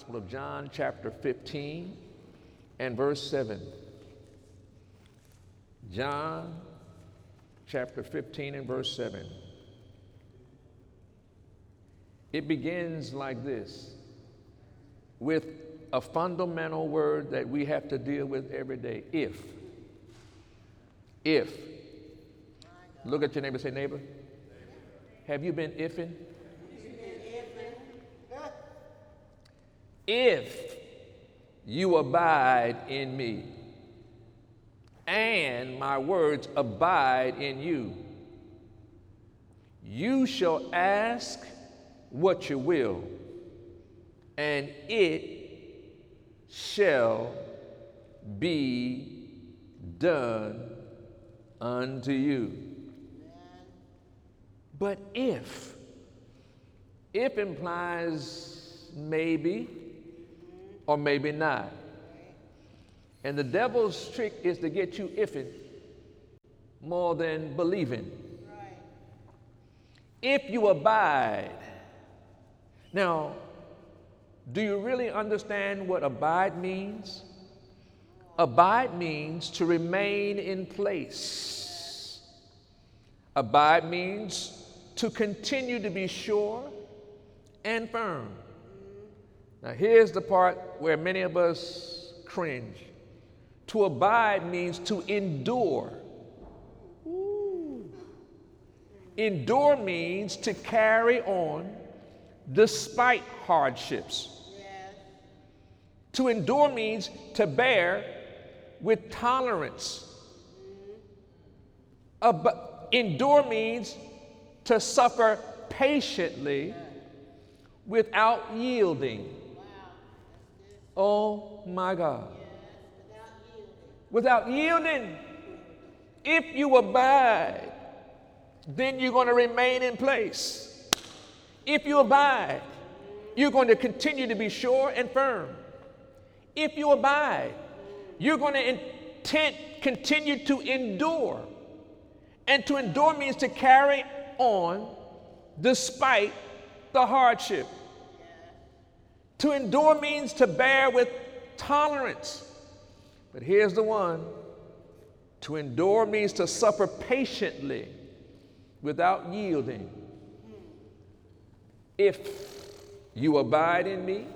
Gospel of John, chapter 15, and verse 7. John, chapter 15, and verse 7. It begins like this with a fundamental word that we have to deal with every day if. If. Look at your neighbor, say, neighbor. Have you been ifing? If you abide in me and my words abide in you, you shall ask what you will, and it shall be done unto you. But if, if implies maybe or maybe not. And the devil's trick is to get you ifing more than believing. If you abide. Now, do you really understand what abide means? Abide means to remain in place. Abide means to continue to be sure and firm. Now, here's the part where many of us cringe. To abide means to endure. Ooh. Endure means to carry on despite hardships. Yes. To endure means to bear with tolerance. Mm-hmm. Ab- endure means to suffer patiently without yielding. Oh my God. Without yielding. If you abide, then you're going to remain in place. If you abide, you're going to continue to be sure and firm. If you abide, you're going to intent, continue to endure. And to endure means to carry on despite the hardship. To endure means to bear with tolerance. But here's the one to endure means to suffer patiently without yielding. If you abide in me,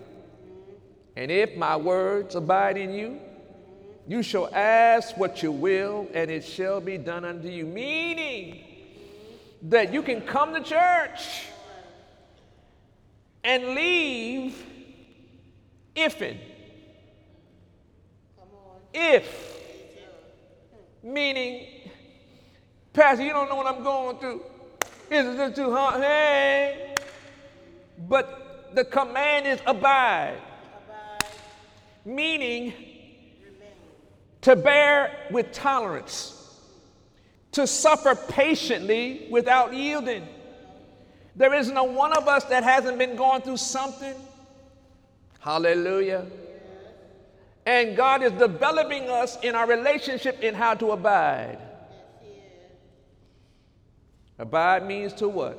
and if my words abide in you, you shall ask what you will, and it shall be done unto you. Meaning, that you can come to church and leave ifing. If, meaning, Pastor, you don't know what I'm going through. Is it too hard? Hey. But the command is abide, abide. meaning Remain. to bear with tolerance to suffer patiently without yielding. There isn't a one of us that hasn't been going through something. Hallelujah. And God is developing us in our relationship in how to abide. Abide means to what?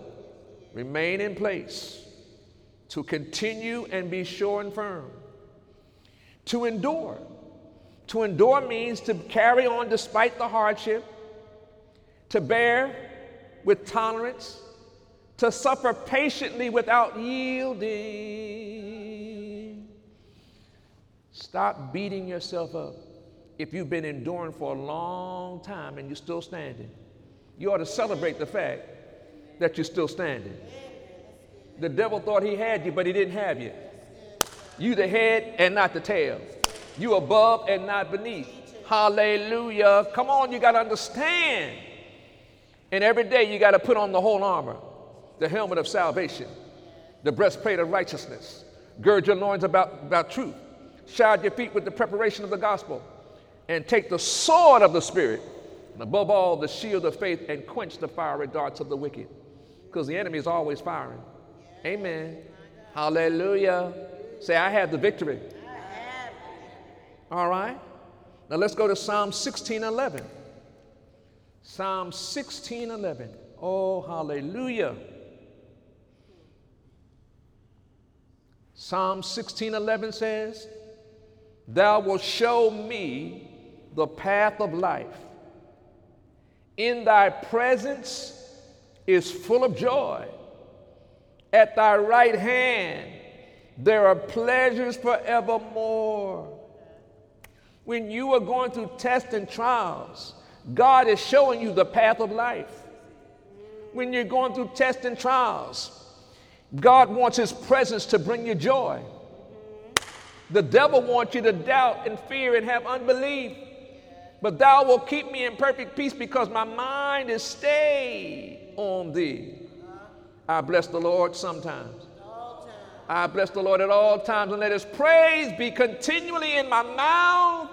Remain in place, to continue and be sure and firm, to endure. To endure means to carry on despite the hardship, to bear with tolerance, to suffer patiently without yielding. Stop beating yourself up. If you've been enduring for a long time and you're still standing, you ought to celebrate the fact that you're still standing. The devil thought he had you, but he didn't have you. You the head and not the tail. You above and not beneath. Hallelujah. Come on, you got to understand and every day you got to put on the whole armor the helmet of salvation, the breastplate of righteousness, gird your loins about, about truth, shod your feet with the preparation of the gospel, and take the sword of the Spirit, and above all, the shield of faith, and quench the fiery darts of the wicked. Because the enemy is always firing. Amen. Hallelujah. Say, I have the victory. All right. Now let's go to Psalm 16 11. Psalm 16 11. Oh, hallelujah. Psalm 16:11 says, Thou wilt show me the path of life. In thy presence is full of joy. At thy right hand there are pleasures forevermore. When you are going through tests and trials, God is showing you the path of life. When you're going through tests and trials, God wants His presence to bring you joy. The devil wants you to doubt and fear and have unbelief. But thou will keep me in perfect peace because my mind is stayed on thee. I bless the Lord sometimes. I bless the Lord at all times, and let his praise be continually in my mouth.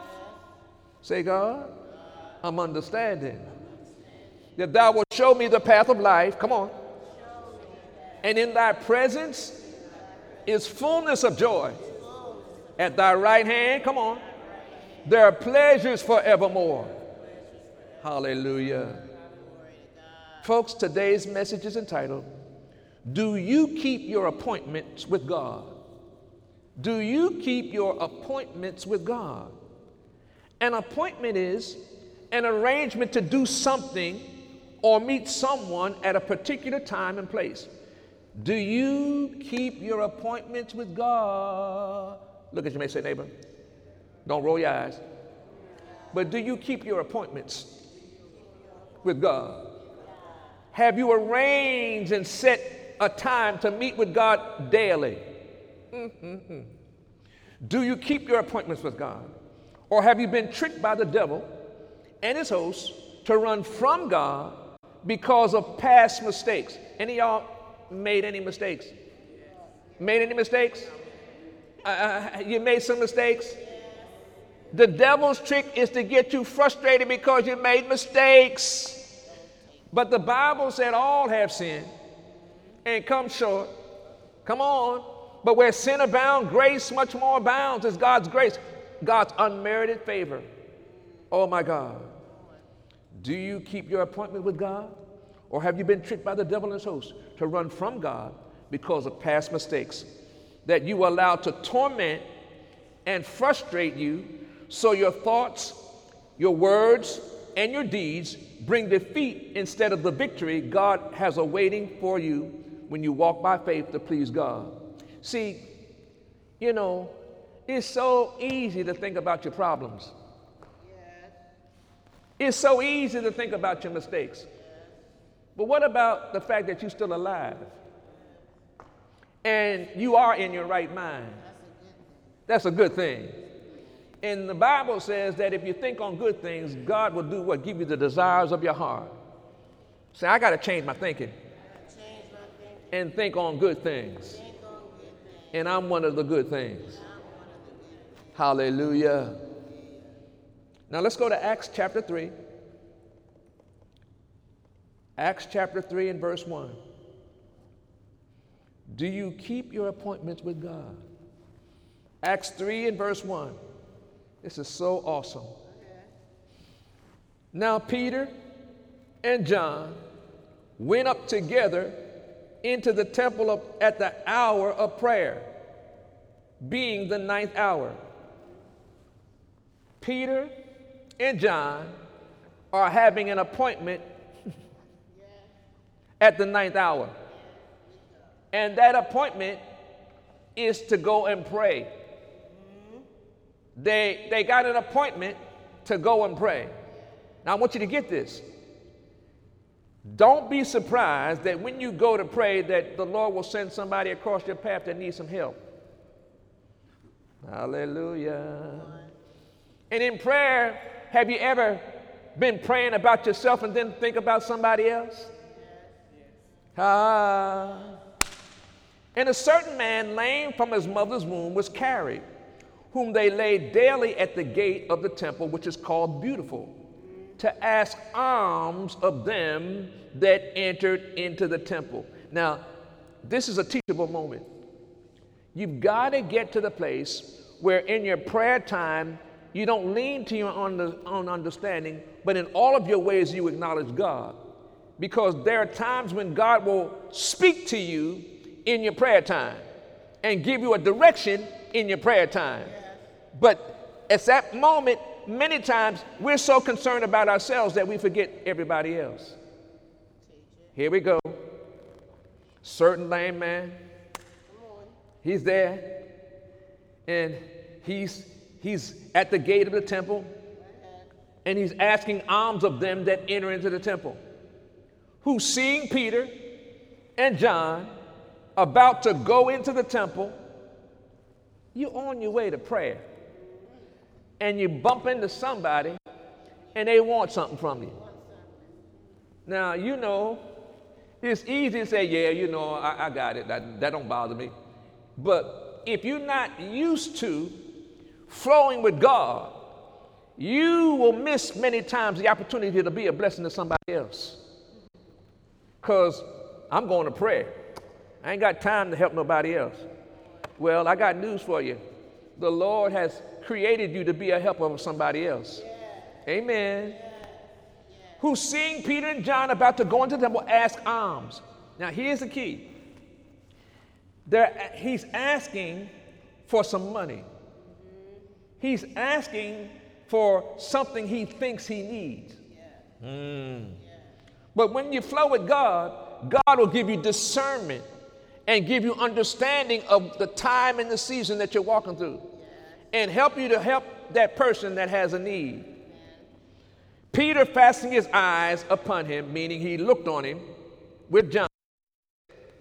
Say, God, I'm understanding that thou wilt show me the path of life. Come on. And in thy presence is fullness of joy. At thy right hand, come on, there are pleasures forevermore. Hallelujah. Folks, today's message is entitled, Do You Keep Your Appointments with God? Do you keep your appointments with God? An appointment is an arrangement to do something or meet someone at a particular time and place. Do you keep your appointments with God? Look at you, may say, neighbor. Don't roll your eyes. But do you keep your appointments with God? Have you arranged and set a time to meet with God daily? Mm-hmm. Do you keep your appointments with God? Or have you been tricked by the devil and his hosts to run from God because of past mistakes? Any of y'all made any mistakes? Made any mistakes? Uh, uh, you made some mistakes? The devil's trick is to get you frustrated because you made mistakes. But the Bible said all have sinned and come short. Come on. But where sin abounds, grace much more abounds. Is God's grace, God's unmerited favor. Oh my God. Do you keep your appointment with God? Or have you been tricked by the devil and his host to run from God because of past mistakes that you allowed to torment and frustrate you so your thoughts, your words, and your deeds bring defeat instead of the victory God has awaiting for you when you walk by faith to please God. See, you know, it's so easy to think about your problems. It's so easy to think about your mistakes. But what about the fact that you're still alive? And you are in your right mind. That's a good thing. And the Bible says that if you think on good things, God will do what? Give you the desires of your heart. Say, I got to change my thinking and think on good things. And I'm one of the good things. Hallelujah. Now let's go to Acts chapter 3. Acts chapter 3 and verse 1. Do you keep your appointments with God? Acts 3 and verse 1. This is so awesome. Now, Peter and John went up together into the temple of, at the hour of prayer, being the ninth hour. Peter and John are having an appointment at the ninth hour. And that appointment is to go and pray. They, they got an appointment to go and pray. Now, I want you to get this. Don't be surprised that when you go to pray that the Lord will send somebody across your path that needs some help. Hallelujah. And in prayer, have you ever been praying about yourself and then think about somebody else? Ah. And a certain man, lame from his mother's womb, was carried whom they laid daily at the gate of the temple, which is called Beautiful, to ask alms of them that entered into the temple. Now, this is a teachable moment. You've got to get to the place where in your prayer time, you don't lean to your own understanding, but in all of your ways, you acknowledge God. Because there are times when God will speak to you in your prayer time. and give you a direction in your prayer time. But at that moment, many times we're so concerned about ourselves that we forget everybody else. Here we go. Certain lame man. He's there. And he's he's at the gate of the temple. And he's asking alms of them that enter into the temple. Who seeing Peter and John about to go into the temple, you're on your way to prayer. And you bump into somebody and they want something from you. Now, you know, it's easy to say, yeah, you know, I, I got it. That, that don't bother me. But if you're not used to flowing with God, you will miss many times the opportunity to be a blessing to somebody else. Because I'm going to pray. I ain't got time to help nobody else. Well, I got news for you. The Lord has created you to be a helper of somebody else. Yeah. Amen. Yeah. Yeah. Who seeing Peter and John about to go into the temple ask alms. Now, here's the key. There, he's asking for some money. He's asking for something he thinks he needs. Mm. But when you flow with God, God will give you discernment and give you understanding of the time and the season that you're walking through and help you to help that person that has a need. Peter fastened his eyes upon him, meaning he looked on him with John.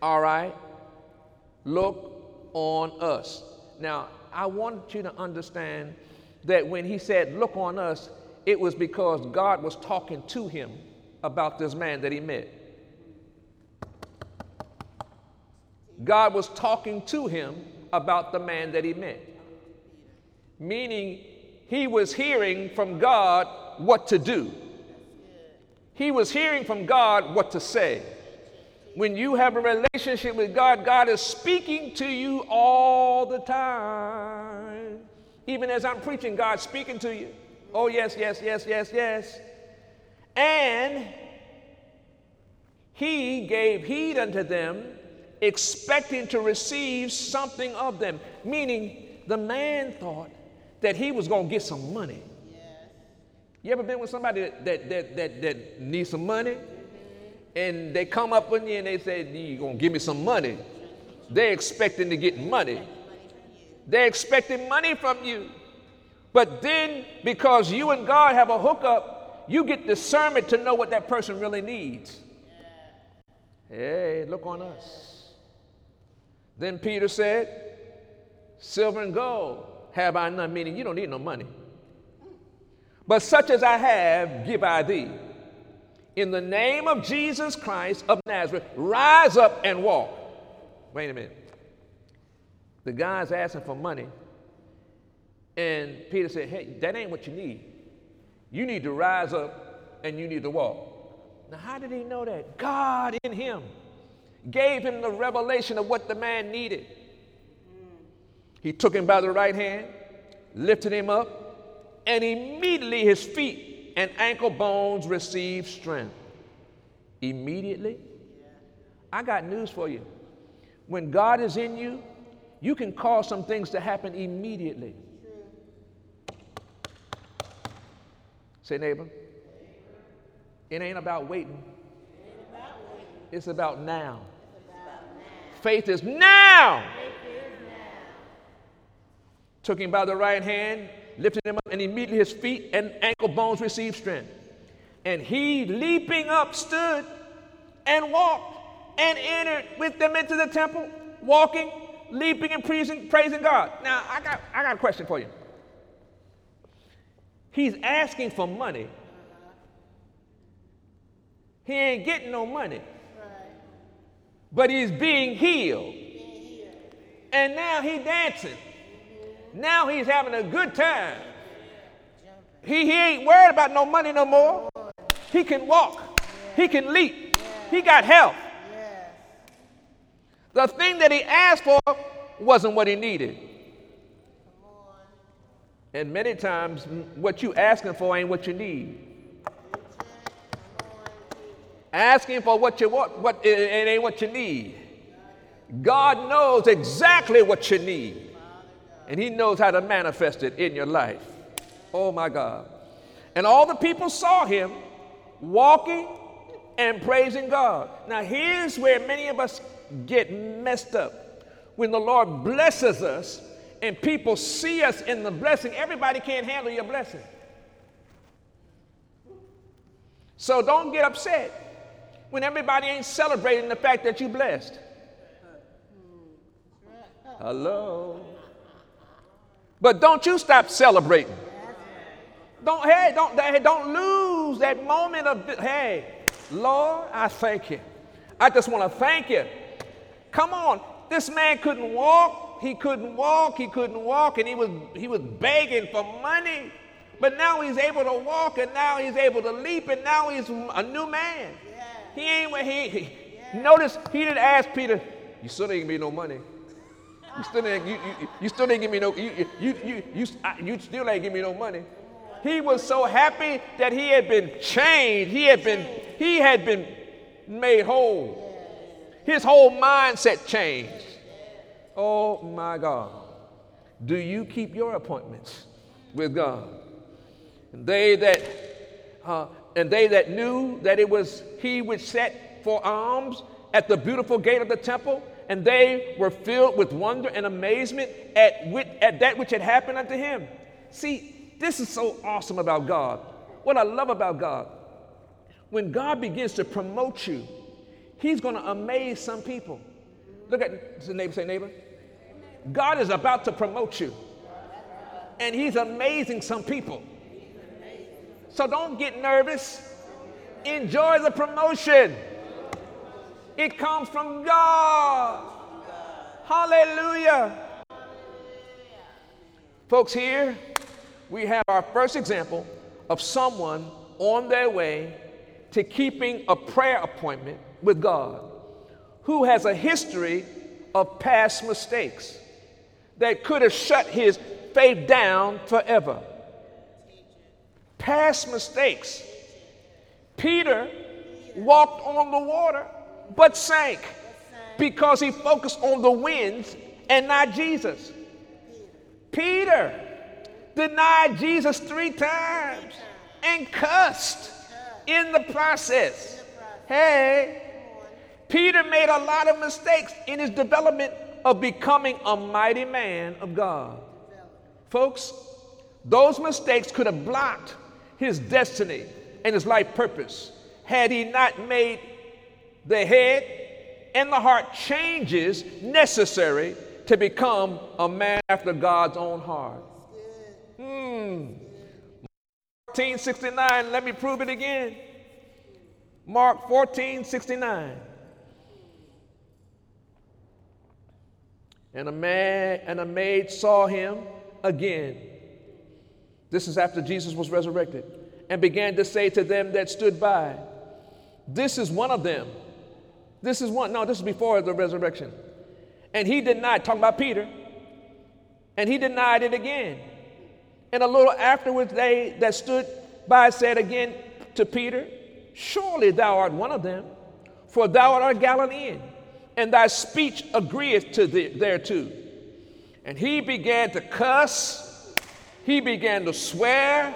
All right, look on us. Now, I want you to understand that when he said, Look on us, it was because God was talking to him about this man that he met. God was talking to him about the man that he met. Meaning, he was hearing from God what to do. He was hearing from God what to say. When you have a relationship with God, God is speaking to you all the time. Even as I'm preaching, God's speaking to you. Oh, yes, yes, yes, yes, yes. And he gave heed unto them expecting to receive something of them. Meaning, the man thought that he was going to get some money. You ever been with somebody that, that, that, that, that needs some money? And they come up with you and they say, You're going to give me some money. They're expecting to get money. They're expecting money from you. But then, because you and God have a hookup, you get discernment to know what that person really needs. Hey, look on us. Then Peter said, Silver and gold have I none, meaning you don't need no money. But such as I have, give I thee. In the name of Jesus Christ of Nazareth, rise up and walk. Wait a minute. The guy's asking for money. And Peter said, Hey, that ain't what you need. You need to rise up and you need to walk. Now, how did he know that? God in him gave him the revelation of what the man needed. He took him by the right hand, lifted him up, and immediately his feet and ankle bones received strength. Immediately? I got news for you. When God is in you, you can cause some things to happen immediately. Say, neighbor, it ain't about waiting, it's about now. Faith is now. Took him by the right hand, lifted him up, and immediately his feet and ankle bones received strength. And he, leaping up, stood and walked and entered with them into the temple, walking, leaping, and praising, praising God. Now, I got, I got a question for you. He's asking for money. He ain't getting no money but he's being healed. And now he's dancing. Now he's having a good time. He, he ain't worried about no money no more. He can walk. He can leap. He got health. The thing that he asked for wasn't what he needed. And many times, what you asking for ain't what you need. Asking for what you want, what it ain't what you need. God knows exactly what you need, and He knows how to manifest it in your life. Oh my God. And all the people saw him walking and praising God. Now, here's where many of us get messed up. When the Lord blesses us and people see us in the blessing, everybody can't handle your blessing. So don't get upset when everybody ain't celebrating the fact that you're blessed. Hello. But don't you stop celebrating. Don't, hey, don't, hey, don't lose that moment of, hey, Lord, I thank you. I just want to thank you. Come on. This man couldn't walk. He couldn't walk. He couldn't walk. And he was, he was begging for money. But now he's able to walk and now he's able to leap and now he's a new man. He ain't, he, he yeah. notice he didn't ask Peter, you still didn't give me no money. You still didn't, you, you, you still didn't give me no, you, you, you, you, you still ain't give me no money. He was so happy that he had been changed. He had been, he had been made whole. His whole mindset changed. Oh my God. Do you keep your appointments with God? And they that uh, and they that knew that it was he which sat for alms at the beautiful gate of the temple, and they were filled with wonder and amazement at, at that which had happened unto him. See, this is so awesome about God. What I love about God, when God begins to promote you, He's going to amaze some people. Look at the neighbor, say, neighbor. God is about to promote you, and He's amazing some people. So don't get nervous. Enjoy the promotion. It comes from God. Hallelujah. Folks, here we have our first example of someone on their way to keeping a prayer appointment with God who has a history of past mistakes that could have shut his faith down forever. Past mistakes. Peter walked on the water but sank because he focused on the winds and not Jesus. Peter denied Jesus three times and cussed in the process. Hey, Peter made a lot of mistakes in his development of becoming a mighty man of God. Folks, those mistakes could have blocked his destiny and his life purpose had he not made the head and the heart changes necessary to become a man after God's own heart. Hmm. 14, 69, let me prove it again. Mark 14, 69. And a man and a maid saw him again. This is after Jesus was resurrected, and began to say to them that stood by, This is one of them. This is one. No, this is before the resurrection. And he denied, talking about Peter, and he denied it again. And a little afterwards, they that stood by said again to Peter, Surely thou art one of them, for thou art a Galilean, and thy speech agreeth to thee thereto. And he began to cuss, he began to swear,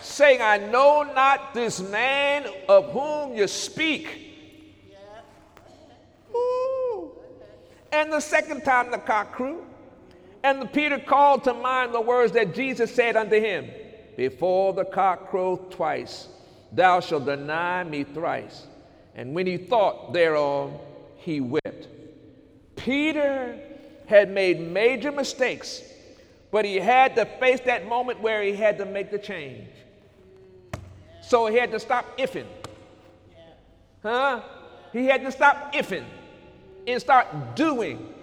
saying, I know not this man of whom you speak. Ooh. And the second time the cock crew, and the Peter called to mind the words that Jesus said unto him Before the cock crow twice, thou shalt deny me thrice. And when he thought thereon, he wept. Peter had made major mistakes, but he had to face that moment where he had to make the change. So he had to stop ifing. Huh? He had to stop ifing and start doing.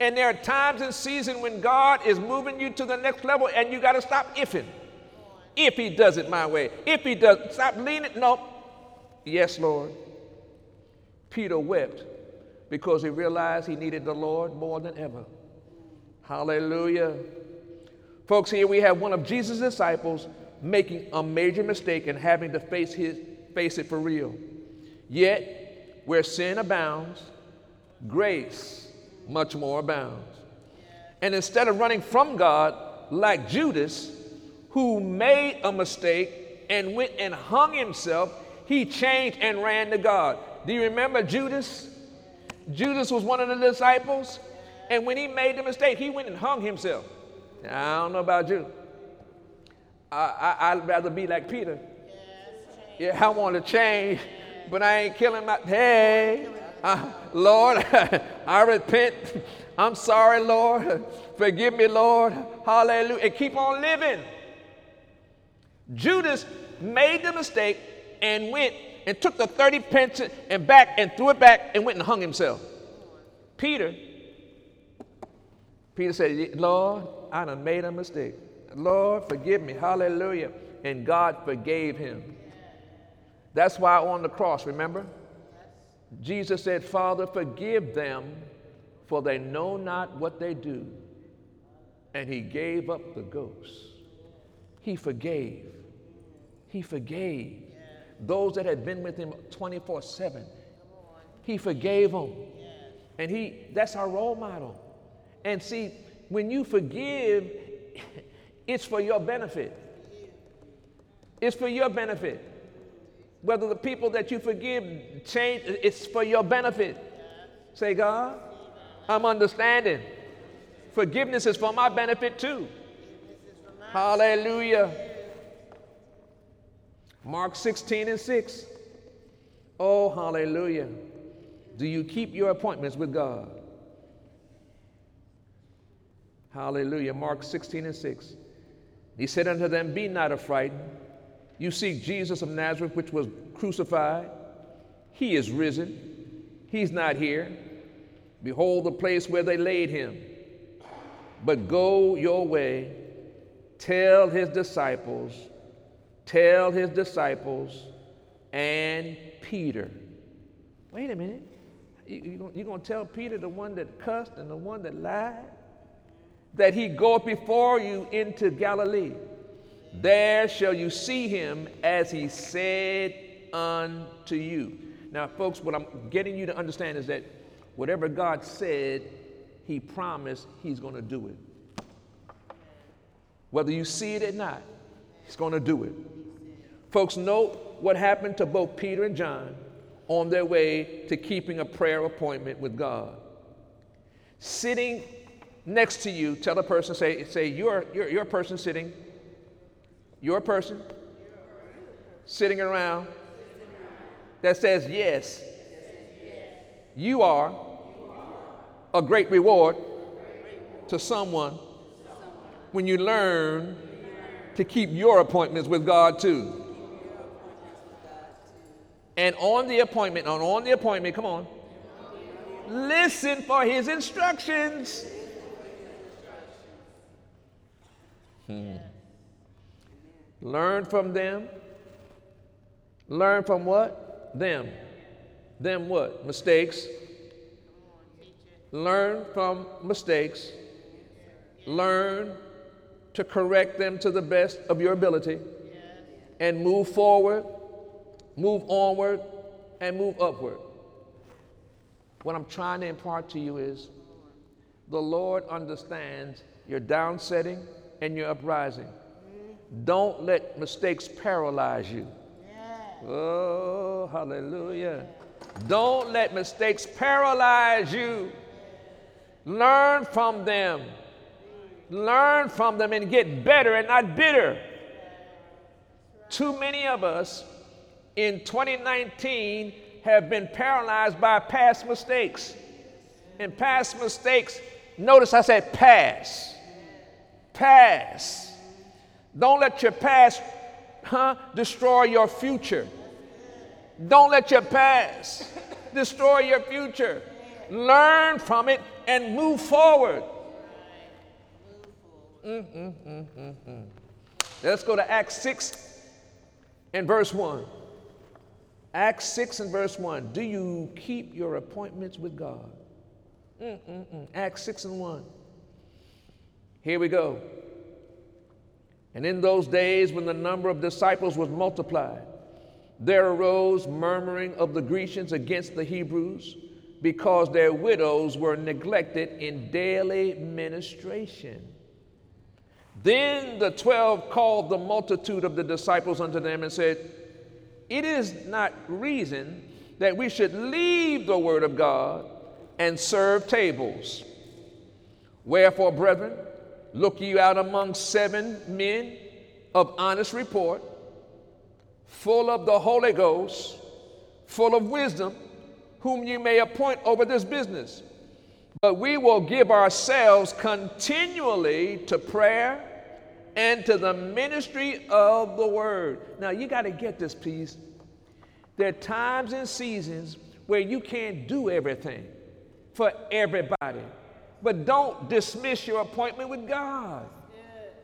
And there are times and seasons when God is moving you to the next level and you got to stop ifing. If He does it my way. If He does, stop leaning. No. Yes, Lord. Peter wept because he realized he needed the Lord more than ever. Hallelujah. Folks, here we have one of Jesus' disciples making a major mistake and having to face, his, face it for real. Yet, where sin abounds, grace much more abounds. And instead of running from God like Judas, who made a mistake and went and hung himself, he changed and ran to God. Do you remember Judas? Judas was one of the disciples, and when he made the mistake, he went and hung himself. I don't know about you. I, I, would rather be like Peter. Yeah, I want to change, but I ain't killing my. Hey, uh, Lord, I repent. I'm sorry, Lord. Forgive me, Lord. Hallelujah. And keep on living. Judas made the mistake and went and took the 30 pence and back and threw it back and went and hung himself. Peter, Peter said, Lord, I done made a mistake. Lord, forgive me. Hallelujah. And God forgave him. That's why on the cross, remember? Jesus said, Father, forgive them, for they know not what they do. And he gave up the ghost. He forgave. He forgave those that had been with him 24 7. He forgave them. And he that's our role model. And see, when you forgive, it's for your benefit. It's for your benefit. Whether the people that you forgive change, it's for your benefit. Say, God, I'm understanding. Forgiveness is for my benefit too. Hallelujah. Mark 16 and 6. Oh, hallelujah. Do you keep your appointments with God? Hallelujah. Mark 16 and 6. He said unto them, Be not affrighted. You seek Jesus of Nazareth, which was crucified. He is risen. He's not here. Behold the place where they laid him. But go your way, tell his disciples, tell his disciples and Peter. Wait a minute. You're going to tell Peter, the one that cussed and the one that lied, that he goeth before you into Galilee? There shall you see him as he said unto you. Now, folks, what I'm getting you to understand is that whatever God said, he promised he's going to do it. Whether you see it or not, he's going to do it. Folks, note what happened to both Peter and John on their way to keeping a prayer appointment with God. Sitting next to you, tell a person, say, say you're, you're, you're a person sitting. You're a person? Sitting around? That says, Yes, you are a great reward to someone when you learn to keep your appointments with God too. And on the appointment, on, on the appointment, come on, listen for his instructions. Hmm. Learn from them. Learn from what? Them. Them what? Mistakes. Learn from mistakes. Learn to correct them to the best of your ability. And move forward, move onward, and move upward. What I'm trying to impart to you is the Lord understands your downsetting and your uprising. Don't let mistakes paralyze you. Oh, hallelujah. Don't let mistakes paralyze you. Learn from them. Learn from them and get better and not bitter. Too many of us in 2019 have been paralyzed by past mistakes. And past mistakes, notice I said pass. Pass don't let your past huh, destroy your future. Don't let your past destroy your future. Learn from it and move forward. Mm-mm-mm-mm-mm. Let's go to Acts 6 and verse 1. Acts 6 and verse 1. Do you keep your appointments with God? Mm, mm, mm. Acts 6 and 1. Here we go. And in those days, when the number of disciples was multiplied, there arose murmuring of the Grecians against the Hebrews because their widows were neglected in daily ministration. Then the twelve called the multitude of the disciples unto them and said, It is not reason that we should leave the word of God and serve tables. Wherefore, brethren, look you out among seven men of honest report, full of the Holy Ghost, full of wisdom, whom you may appoint over this business. But we will give ourselves continually to prayer and to the ministry of the word. Now, you got to get this piece. There are times and seasons where you can't do everything for everybody. But don't dismiss your appointment with God.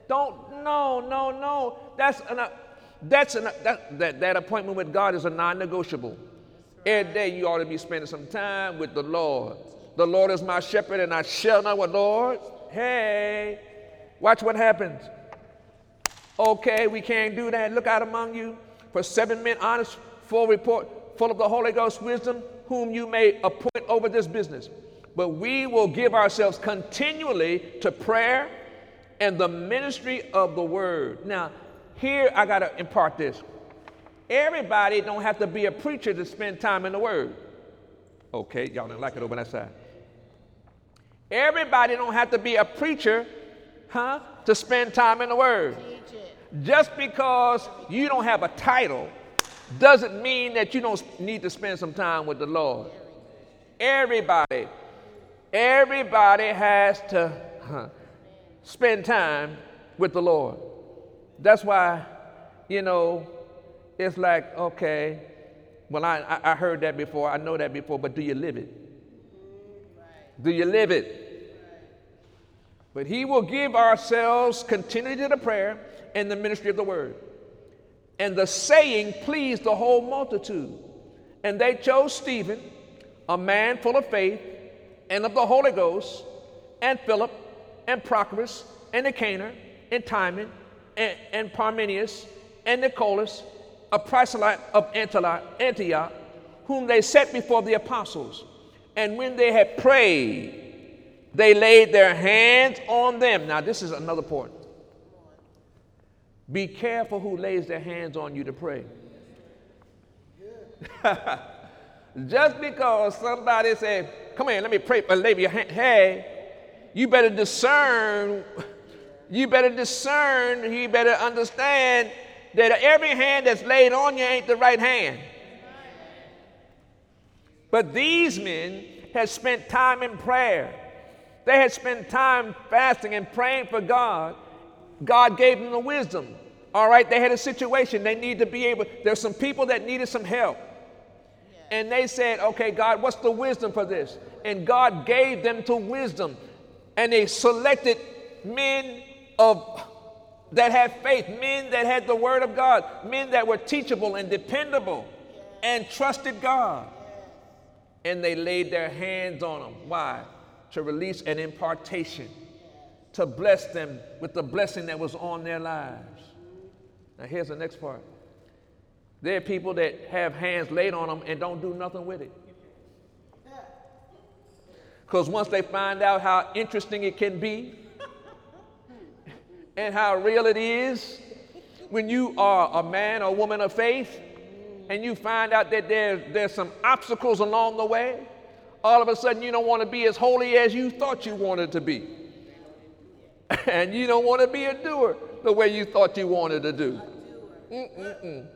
Don't, no, no, no. That's an, uh, that's an, uh, that, that, that appointment with God is a non negotiable. Every day you ought to be spending some time with the Lord. The Lord is my shepherd, and I shall not what, Lord? Hey, watch what happens. Okay, we can't do that. Look out among you for seven men, honest, full report, full of the Holy Ghost wisdom, whom you may appoint over this business. But we will give ourselves continually to prayer and the ministry of the word. Now, here I got to impart this. Everybody don't have to be a preacher to spend time in the word. Okay, y'all didn't like it over that side. Everybody don't have to be a preacher, huh, to spend time in the word. Just because you don't have a title doesn't mean that you don't need to spend some time with the Lord. Everybody, everybody has to spend time with the Lord. That's why, you know, it's like, okay, well, I, I heard that before, I know that before, but do you live it? Do you live it? But he will give ourselves continually to the prayer and the ministry of the word. And the saying pleased the whole multitude. And they chose Stephen, a man full of faith and of the Holy Ghost, and Philip, and Prochorus, and Nicanor, and Timon, and, and Parmenius, and Nicholas, a proselyte of Antioch, whom they set before the apostles. And when they had prayed, they laid their hands on them. Now, this is another point. Be careful who lays their hands on you to pray. Just because somebody say, "Come here, let me pray," uh, lay your hand, hey, you better discern. You better discern. You better understand that every hand that's laid on you ain't the right hand. But these men had spent time in prayer. They had spent time fasting and praying for God. God gave them the wisdom. All right, they had a situation. They need to be able, there's some people that needed some help. And they said, okay, God, what's the wisdom for this? And God gave them to wisdom. And they selected men of that had faith, men that had the word of God, men that were teachable and dependable and trusted God. And they laid their hands on them. Why? To release an impartation, to bless them with the blessing that was on their lives. Now, here's the next part. There are people that have hands laid on them and don't do nothing with it. Because once they find out how interesting it can be and how real it is, when you are a man or woman of faith and you find out that there's, there's some obstacles along the way, all of a sudden you don't want to be as holy as you thought you wanted to be. and you don't want to be a doer the way you thought you wanted to do. Mm-mm-mm.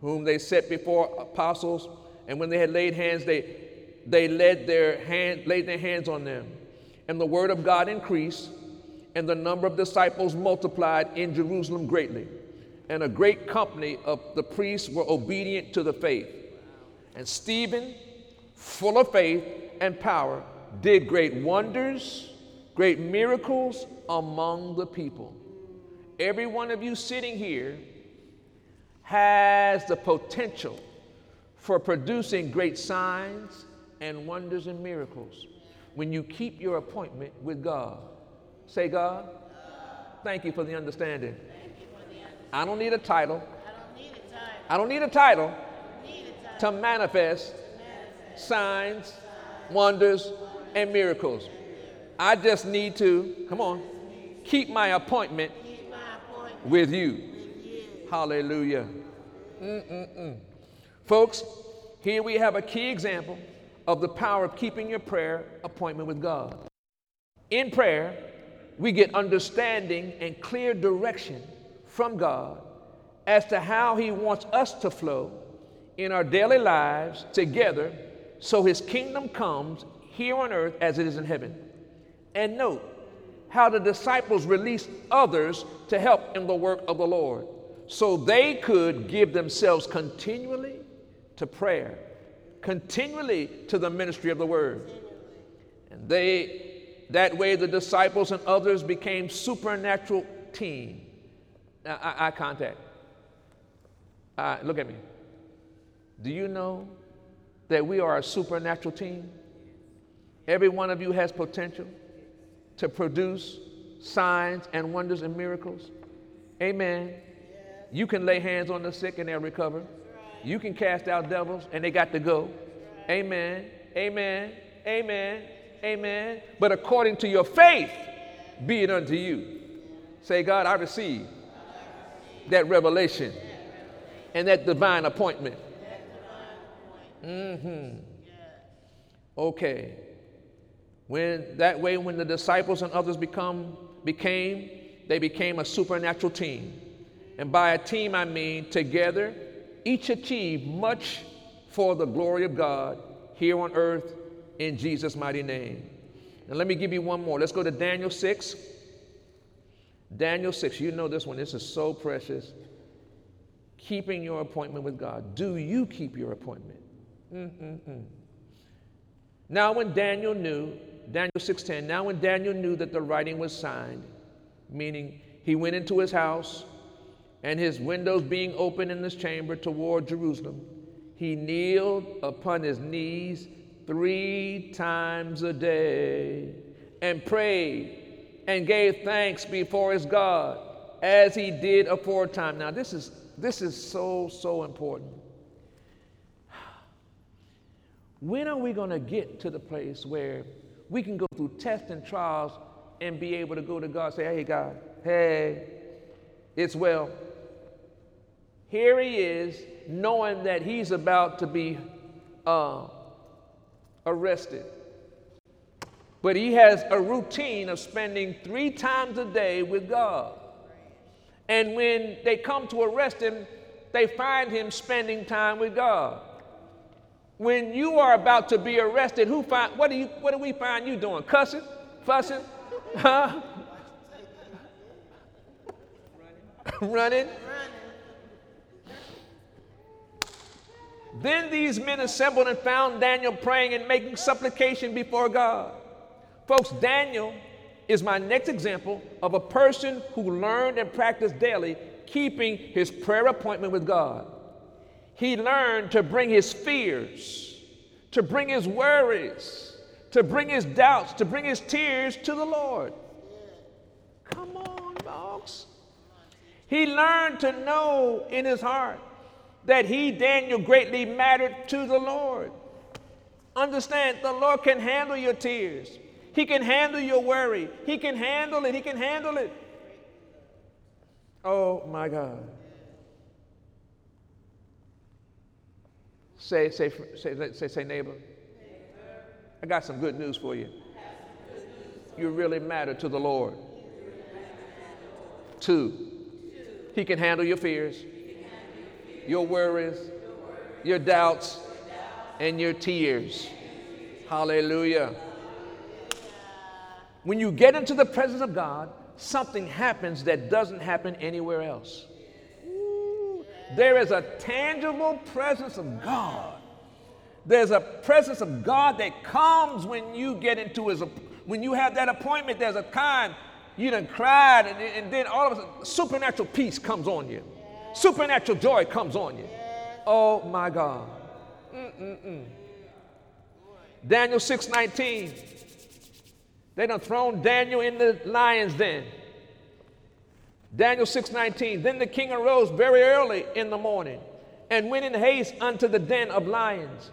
Whom they set before apostles, and when they had laid hands, they, they led their hand, laid their hands on them. And the word of God increased, and the number of disciples multiplied in Jerusalem greatly. And a great company of the priests were obedient to the faith. And Stephen, full of faith and power, did great wonders, great miracles among the people. Every one of you sitting here has the potential for producing great signs and wonders and miracles when you keep your appointment with God. Say, God, God. thank you for the understanding. I don't need a title. I don't need a title, to manifest, signs, wonders, and miracles. I just need to, come on, keep my appointment with you. Hallelujah. Mm-mm-mm. Folks, here we have a key example of the power of keeping your prayer appointment with God. In prayer, we get understanding and clear direction from God as to how He wants us to flow in our daily lives together so His kingdom comes here on earth as it is in heaven. And note how the disciples released others to help in the work of the Lord so they could give themselves continually to prayer, continually to the ministry of the word. And they that way the disciples and others became supernatural team. Now, eye, contact. Uh, look at me. Do you know that we are a supernatural team? Every one of you has potential to produce signs and wonders and miracles. Amen. You can lay hands on the sick and they'll recover. You can cast out devils and they got to go. Amen. Amen. Amen. Amen. But according to your faith, be it unto you. Say, God, I receive that revelation and that divine appointment. Mm-hmm. Okay. When that way, when the disciples and others become became, they became a supernatural team. And by a team, I mean together, each achieve much for the glory of God here on earth in Jesus' mighty name. And let me give you one more. Let's go to Daniel 6. Daniel 6. You know this one. This is so precious. Keeping your appointment with God. Do you keep your appointment? Mm-mm-mm. Now, when Daniel knew, Daniel 6:10, now when Daniel knew that the writing was signed, meaning he went into his house and his windows being open in this chamber toward Jerusalem, he kneeled upon his knees three times a day and prayed and gave thanks before his God as he did aforetime. Now, this is, this is so, so important. When are we going to get to the place where we can go through tests and trials and be able to go to God say, Hey, God, hey, it's well. Here he is, knowing that he's about to be uh, arrested. But he has a routine of spending three times a day with God. And when they come to arrest him, they find him spending time with God. When you are about to be arrested, who find what do you what do we find you doing? Cussing? Fussing? Huh? Running? Then these men assembled and found Daniel praying and making supplication before God. Folks, Daniel is my next example of a person who learned and practiced daily keeping his prayer appointment with God. He learned to bring his fears, to bring his worries, to bring his doubts, to bring his tears to the Lord. Come on, folks. He learned to know in his heart that he, Daniel, greatly mattered to the Lord. Understand, the Lord can handle your tears. He can handle your worry. He can handle it. He can handle it. Oh my God. Say, say, say, say, say, neighbor. I got some good news for you. You really matter to the Lord. Two, He can handle your fears your worries, your doubts, and your tears. Hallelujah. When you get into the presence of God, something happens that doesn't happen anywhere else. There is a tangible presence of God. There's a presence of God that comes when you get into his when you have that appointment. There's a kind you done cried, and, and then all of a sudden, supernatural peace comes on you supernatural joy comes on you. Oh my God. Mm-mm-mm. Daniel 6:19. They done thrown Daniel in the lion's den. Daniel 6:19. Then the king arose very early in the morning and went in haste unto the den of lions.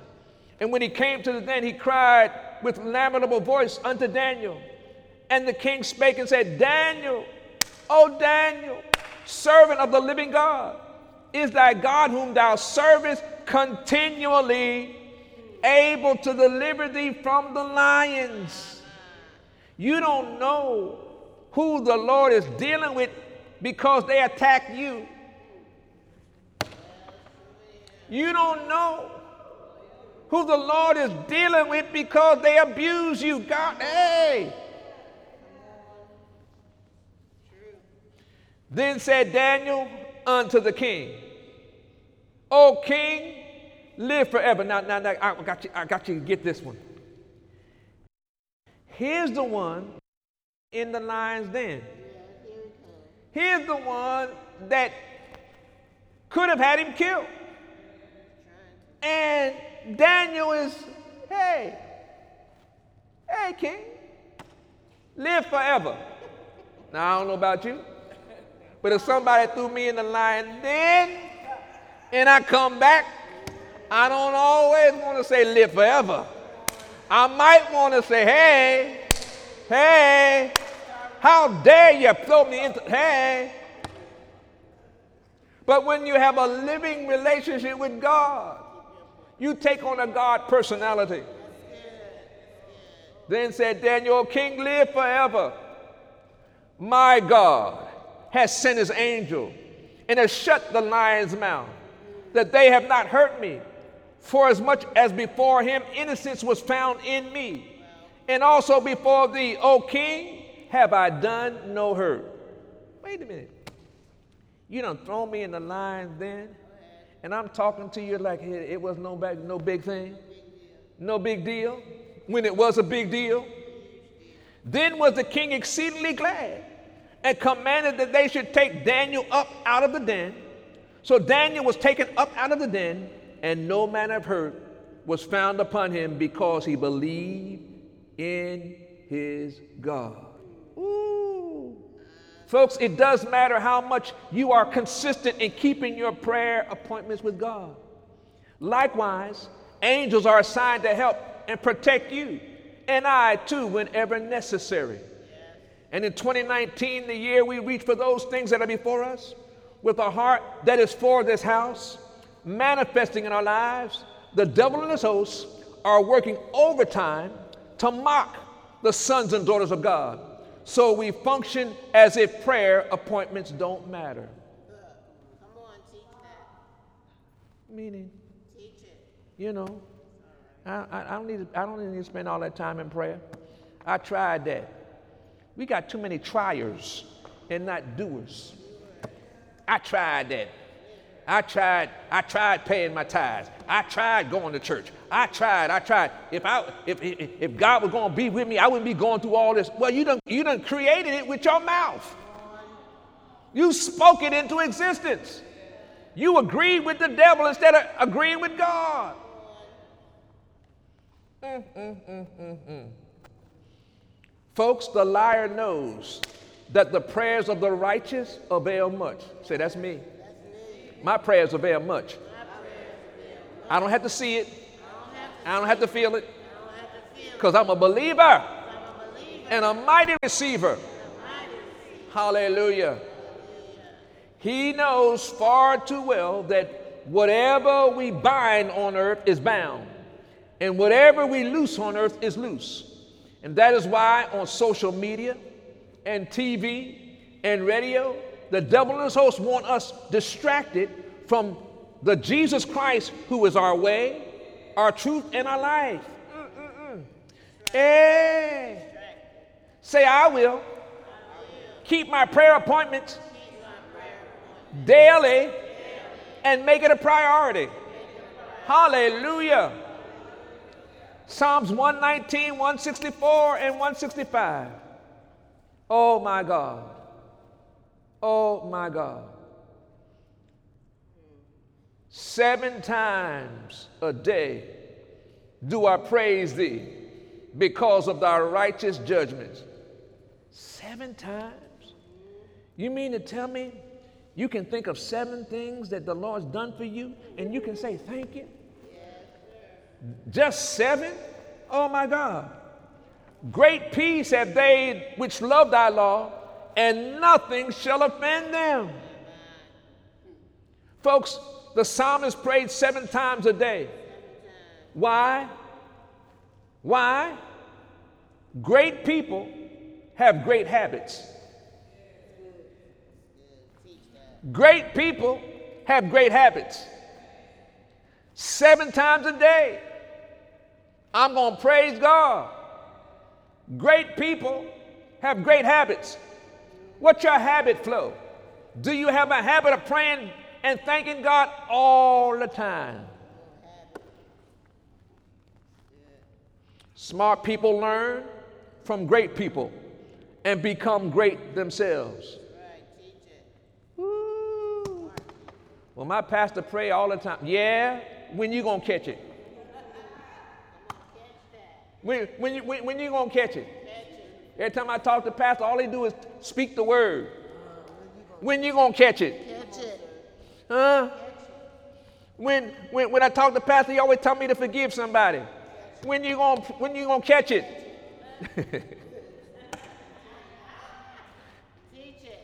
And when he came to the den, he cried with lamentable voice unto Daniel. And the king spake and said, Daniel, O Daniel, servant of the living God, is thy God whom thou servest continually able to deliver thee from the lions. You don't know who the Lord is dealing with because they attack you. You don't know who the Lord is dealing with because they abuse you. God, hey. Then said Daniel unto the king, O king, live forever. Now, now, now I got you, I got you to get this one. Here's the one in the lion's den. Here's the one that could have had him killed. And Daniel is, hey, hey, king, live forever. Now, I don't know about you, but if somebody threw me in the lion den and I come back, I don't always want to say live forever. I might want to say, hey, hey, how dare you throw me into, hey. But when you have a living relationship with God, you take on a God personality. Then said Daniel, King, live forever. My God has sent his angel and has shut the lion's mouth, that they have not hurt me. For as much as before him innocence was found in me, and also before thee, O king, have I done no hurt. Wait a minute. You done thrown me in the lion's den? and I'm talking to you like it was no big, no big thing, no big deal, when it was a big deal. Then was the king exceedingly glad and commanded that they should take Daniel up out of the den. So Daniel was taken up out of the den, and no manner of hurt was found upon him because he believed in his God. Folks, it does matter how much you are consistent in keeping your prayer appointments with God. Likewise, angels are assigned to help and protect you and I too whenever necessary. And in 2019, the year we reach for those things that are before us, with a heart that is for this house, manifesting in our lives, the devil and his hosts are working overtime to mock the sons and daughters of God so we function as if prayer appointments don't matter. Come on, teach that. Meaning, Teach it. you know, I, I, don't need I don't need to spend all that time in prayer. I tried that. We got too many triers and not doers. I tried that. I tried, I tried paying my tithes. I tried going to church. I tried, I tried. If I if if, God was going to be with me, I wouldn't be going through all this. Well, you done you done created it with your mouth. You spoke it into existence. You agreed with the devil instead of agreeing with God. Mm, mm, mm, Folks, the liar knows that the prayers of the righteous avail much. Say, that's me. My prayers avail much. I don't have to see it. I don't have to feel it. Because I'm a believer and a mighty receiver. Hallelujah. He knows far too well that whatever we bind on earth is bound, and whatever we loose on earth is loose. And that is why on social media and TV and radio, the devil and his hosts want us distracted from the Jesus Christ who is our way, our truth, and our life. Hey. Say, I will. Keep my prayer appointments daily and make it a priority. Hallelujah. Psalms 119, 164, and 165. Oh my God. Oh my God. Seven times a day do I praise thee because of thy righteous judgments. Seven times? You mean to tell me you can think of seven things that the Lord's done for you and you can say thank you? Just seven? Oh my God. Great peace have they which love thy law, and nothing shall offend them. Folks, the psalmist prayed seven times a day. Why? Why? Great people have great habits. Great people have great habits. Seven times a day, I'm going to praise God. Great people have great habits. What's your habit flow? Do you have a habit of praying and thanking God all the time? Smart people learn from great people and become great themselves. Well, my pastor pray all the time. Yeah, when you gonna catch it? When, when, you, when, when you gonna catch it? Catch it. Every time I talk to pastor, all he do is speak the word. When you gonna catch it? Catch it. Huh? When, when, when I talk to pastor, he always tell me to forgive somebody. When you gonna, when you gonna catch it? It.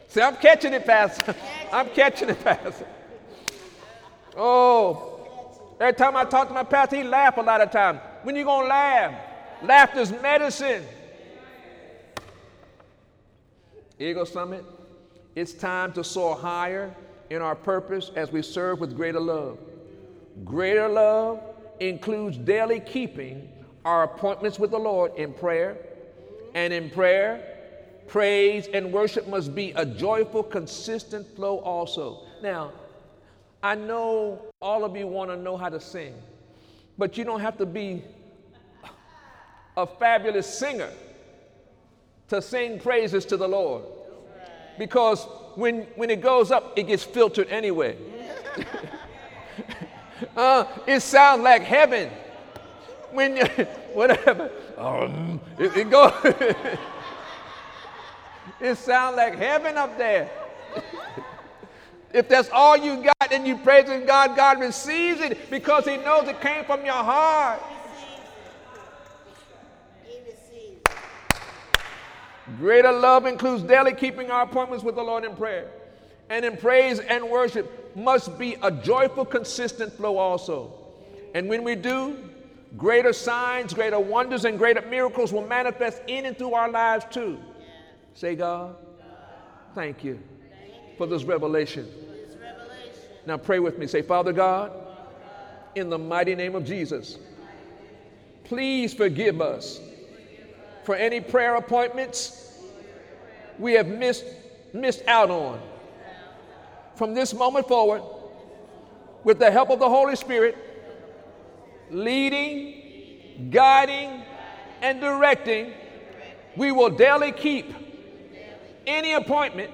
See, I'm catching it, pastor. I'm catching it, pastor. Oh, every time I talk to my pastor, he laugh a lot of times. When you gonna laugh? Laughter's medicine. Eagle Summit, it's time to soar higher in our purpose as we serve with greater love. Greater love includes daily keeping our appointments with the Lord in prayer. And in prayer, praise and worship must be a joyful, consistent flow also. Now, I know all of you want to know how to sing, but you don't have to be a fabulous singer to sing praises to the Lord. Because when, when it goes up, it gets filtered anyway. uh, it sounds like heaven. When you, whatever, um, it, it goes. it sounds like heaven up there. if that's all you got and you praising God, God receives it because He knows it came from your heart. He receives. Greater love includes daily keeping our appointments with the Lord in prayer. And in praise and worship must be a joyful, consistent flow also. And when we do, greater signs, greater wonders, and greater miracles will manifest in and through our lives too. Say, God, thank you for this revelation. Now pray with me. Say, Father God, in the mighty name of Jesus, please forgive us for any prayer appointments we have missed, missed out on. From this moment forward, with the help of the Holy Spirit, leading, guiding, and directing, we will daily keep any appointment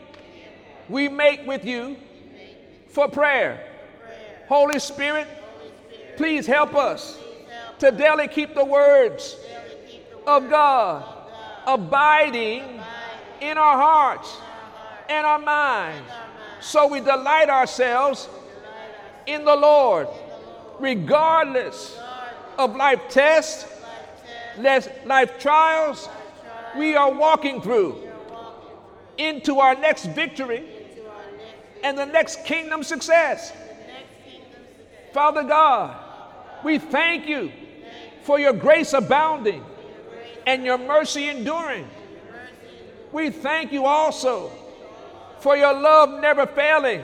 we make with you for prayer. Holy Spirit, please help us to daily keep the words of God abiding in our hearts and our minds. So we delight ourselves in the Lord, regardless of life tests, life trials we are walking through into our next victory and the next kingdom success. Father God, we thank you for your grace abounding and your mercy enduring. We thank you also for your love never failing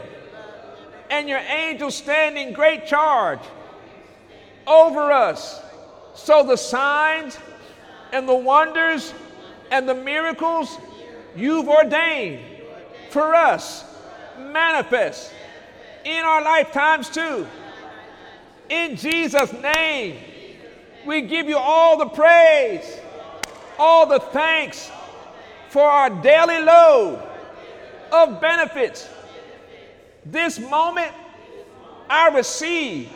and your angels standing great charge over us. So the signs and the wonders and the miracles you've ordained for us manifest in our lifetimes too. In Jesus' name, we give you all the praise, all the thanks for our daily load of benefits. This moment, I receive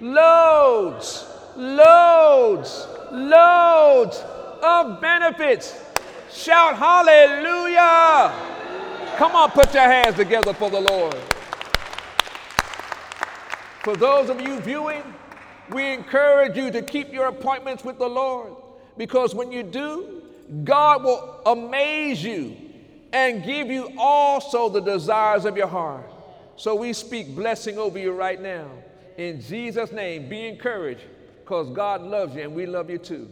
loads, loads, loads of benefits. Shout hallelujah! Come on, put your hands together for the Lord. For those of you viewing We encourage you to keep your appointments with the Lord because when you do, God will amaze you and give you also the desires of your heart. So we speak blessing over you right now. In Jesus' name, be encouraged because God loves you and we love you too.